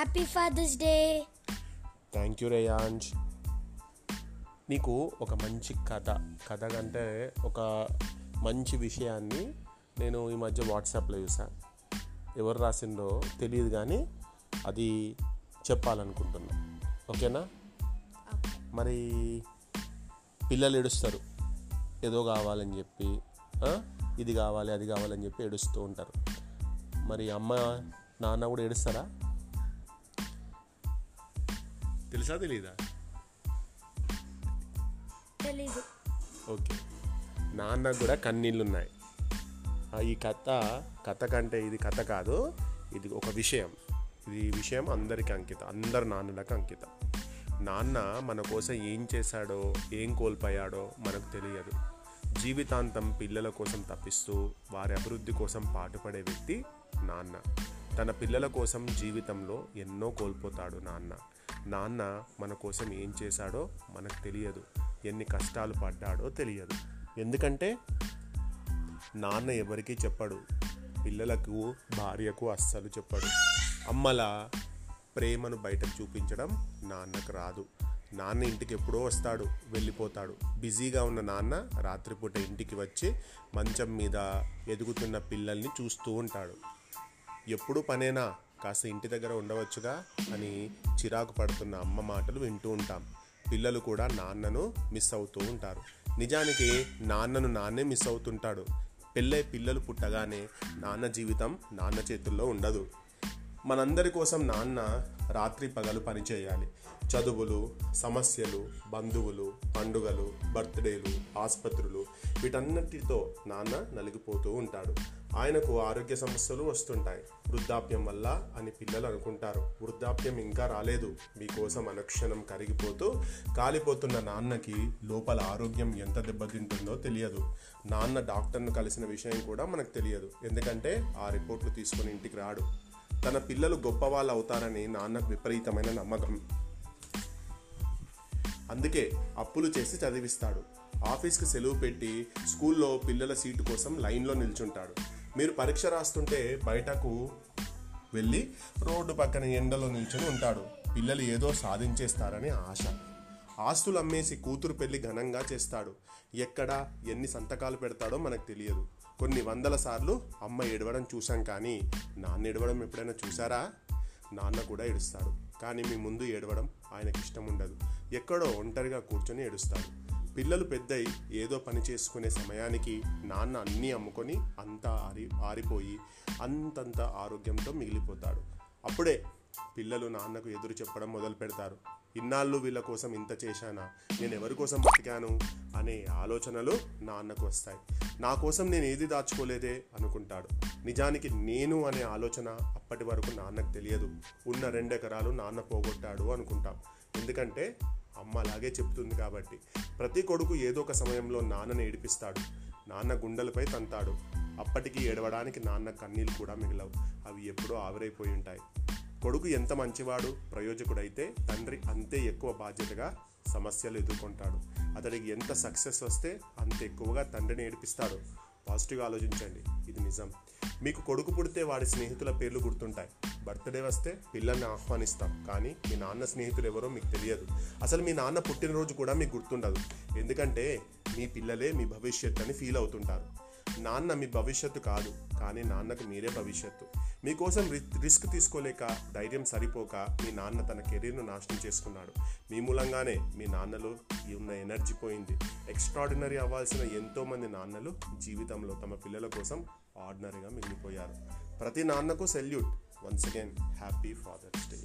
Happy Father's Day thank you రేయాంజ్ నీకు ఒక మంచి కథ. కథ కంటే ఒక మంచి విషయాన్ని నేను ఈ మధ్య వాట్సాప్లో చూసా. ఎవరు రాసిందో తెలియదు కానీ అది చెప్పాలనుకుంటున్నా. ఓకేనా? మరి పిల్లలు ఏడుస్తారు. ఏదో కావాలని చెప్పి ఇది కావాలి అది కావాలని చెప్పి ఏడుస్తూ ఉంటారు. మరి అమ్మ నాన్న కూడా ఏడుస్తారా? తెలుసా తెలీదా? తెలీదు. ఓకే. నాన్నకు కూడా కన్నీళ్ళు ఉన్నాయి ఈ కథ కథ కంటే ఇది కథ కాదు ఇది ఒక విషయం. ఇది విషయం అందరికి అంకితం అందరు నాన్నలకు అంకితం. నాన్న మన కోసం ఏం చేశాడో ఏం కోల్పోయాడో మనకు తెలియదు. జీవితాంతం పిల్లల కోసం తప్పిస్తూ వారి అభివృద్ధి కోసం పాటుపడే వ్యక్తి నాన్న. తన పిల్లల కోసం జీవితంలో ఎన్నో కోల్పోతాడు నాన్న. నాన్న మన కోసం ఏం చేశాడో మనకు తెలియదు. ఎన్ని కష్టాలు పడ్డాడో తెలియదు. ఎందుకంటే నాన్న ఎవరికీ చెప్పడు. పిల్లలకు భార్యకు అస్సలు చెప్పడు. అమ్మల ప్రేమను బయటకు చూపించడం నాన్నకు రాదు. నాన్న ఇంటికి ఎప్పుడో వస్తాడు వెళ్ళిపోతాడు. బిజీగా ఉన్న నాన్న రాత్రిపూట ఇంటికి వచ్చి మంచం మీద ఎదుగుతున్న పిల్లల్ని చూస్తూ ఉంటాడు. ఎప్పుడు పనేనా? కాస్త ఇంటి దగ్గర ఉండవచ్చుగా అని చిరాకు పడుతున్న అమ్మ మాటలు వింటూ ఉంటాం. పిల్లలు కూడా నాన్నను మిస్ అవుతూ ఉంటారు. నిజానికి నాన్నను నాన్నే మిస్ అవుతుంటాడు. పెళ్ళై పిల్లలు పుట్టగానే నాన్న జీవితం నాన్న చేతుల్లో ఉండదు. మనందరి కోసం నాన్న రాత్రి పగలు పనిచేయాలి చదువులు సమస్యలు బంధువులు పండుగలు బర్త్డేలు ఆసుపత్రులు వీటన్నిటితో నాన్న నలిగిపోతూ ఉంటాడు. ఆయనకు ఆరోగ్య సమస్యలు వస్తుంటాయి. వృద్ధాప్యం వల్ల అని పిల్లలు అనుకుంటారు. వృద్ధాప్యం ఇంకా రాలేదు. మీకోసం అనుక్షణం కరిగిపోతూ కాలిపోతున్న నాన్నకి లోపల ఆరోగ్యం ఎంత దెబ్బతింటుందో తెలియదు. నాన్న డాక్టర్ను కలిసిన విషయం కూడా మనకు తెలియదు. ఎందుకంటే ఆ రిపోర్ట్లు తీసుకొని ఇంటికి రాడు. తన పిల్లలు గొప్పవాళ్ళు అవుతారని నాన్నకు విపరీతమైన నమ్మకం. అందుకే అప్పులు చేసి చదివిస్తాడు. ఆఫీస్కి సెలవు పెట్టి స్కూల్లో పిల్లల సీటు కోసం లైన్లో నిల్చుంటాడు. మీరు పరీక్ష రాస్తుంటే బయటకు వెళ్ళి రోడ్డు పక్కన ఎండలో నిల్చొని ఉంటాడు. పిల్లలు ఏదో సాధించేస్తారని ఆశ. ఆస్తులు అమ్మేసి కూతురు పెళ్ళి ఘనంగా చేస్తాడు. ఎక్కడ ఎన్ని సంతకాలు పెడతాడో మనకు తెలియదు. కొన్ని వందల సార్లు అమ్మ ఏడవడం చూసాం కానీ నాన్న ఏడవడం ఎప్పుడైనా చూసారా నాన్న కూడా ఏడుస్తాడు. కానీ మీ ముందు ఏడవడం ఆయనకి ఇష్టం ఉండదు. ఎక్కడో ఒంటరిగా కూర్చొని ఏడుస్తాడు. పిల్లలు పెద్దయి ఏదో పని చేసుకునే సమయానికి నాన్న అన్నీ అమ్ముకొని అంతా ఆరి ఆరిపోయి అంతంత ఆరోగ్యంతో మిగిలిపోతాడు. అప్పుడే పిల్లలు నాన్నకు ఎదురు చెప్పడం మొదలు పెడతారు. ఇన్నాళ్ళు వీళ్ళ కోసం ఇంత చేశానా? నేను ఎవరి కోసం బతికాను? అనే ఆలోచనలు నాన్నకు వస్తాయి. నా కోసం నేను ఏది దాచుకోలేదే అనుకుంటాడు. నిజానికి నేను అనే ఆలోచన అప్పటి వరకు నాన్నకు తెలియదు. ఉన్న రెండెకరాలు నాన్న పోగొట్టాడు అనుకుంటాం. ఎందుకంటే అమ్మ అలాగే చెప్తుంది కాబట్టి. ప్రతి కొడుకు ఏదో ఒక సమయంలో నాన్నని ఏడిపిస్తాడు. నాన్న గుండెలపై తంతాడు. అప్పటికి ఏడవడానికి నాన్న కన్నీళ్ళు కూడా మిగలవు. అవి ఎప్పుడో ఆవిరైపోయి ఉంటాయి. కొడుకు ఎంత మంచివాడు ప్రయోజకుడైతే తండ్రి అంతే ఎక్కువ బాధ్యతగా సమస్యలు ఎదుర్కొంటాడు. అతడికి ఎంత సక్సెస్ వస్తే అంత ఎక్కువగా తండ్రిని ఏడిపిస్తాడు. పాజిటివ్గా ఆలోచించండి. ఇది నిజం. మీకు కొడుకు పుడితే వాడి స్నేహితుల పేర్లు గుర్తుంటాయి. బర్త్డే వస్తే పిల్లల్ని ఆహ్వానిస్తాం. కానీ మీ నాన్న స్నేహితులు ఎవరో మీకు తెలియదు. అసలు మీ నాన్న పుట్టినరోజు కూడా మీకు గుర్తుండదు. ఎందుకంటే మీ పిల్లలే మీ భవిష్యత్ అని ఫీల్ అవుతుంటారు. నాన్న మీ భవిష్యత్తు కాదు కానీ నాన్నకు మీరే భవిష్యత్తు. మీకోసం రి- రిస్క్ తీసుకోలేక ధైర్యం సరిపోక మీ నాన్న తన కెరీర్ను నాశనం చేసుకున్నాడు. మీ మూలంగానే మీ నాన్నలో ఉన్న ఎనర్జీ పోయింది. ఎక్స్ట్రాడినరీ అవ్వాల్సిన ఎంతోమంది నాన్నలు జీవితంలో తమ పిల్లల కోసం ఆర్డినరీగా మిగిలిపోయారు. ప్రతి నాన్నకు salute. Once again happy Father's Day.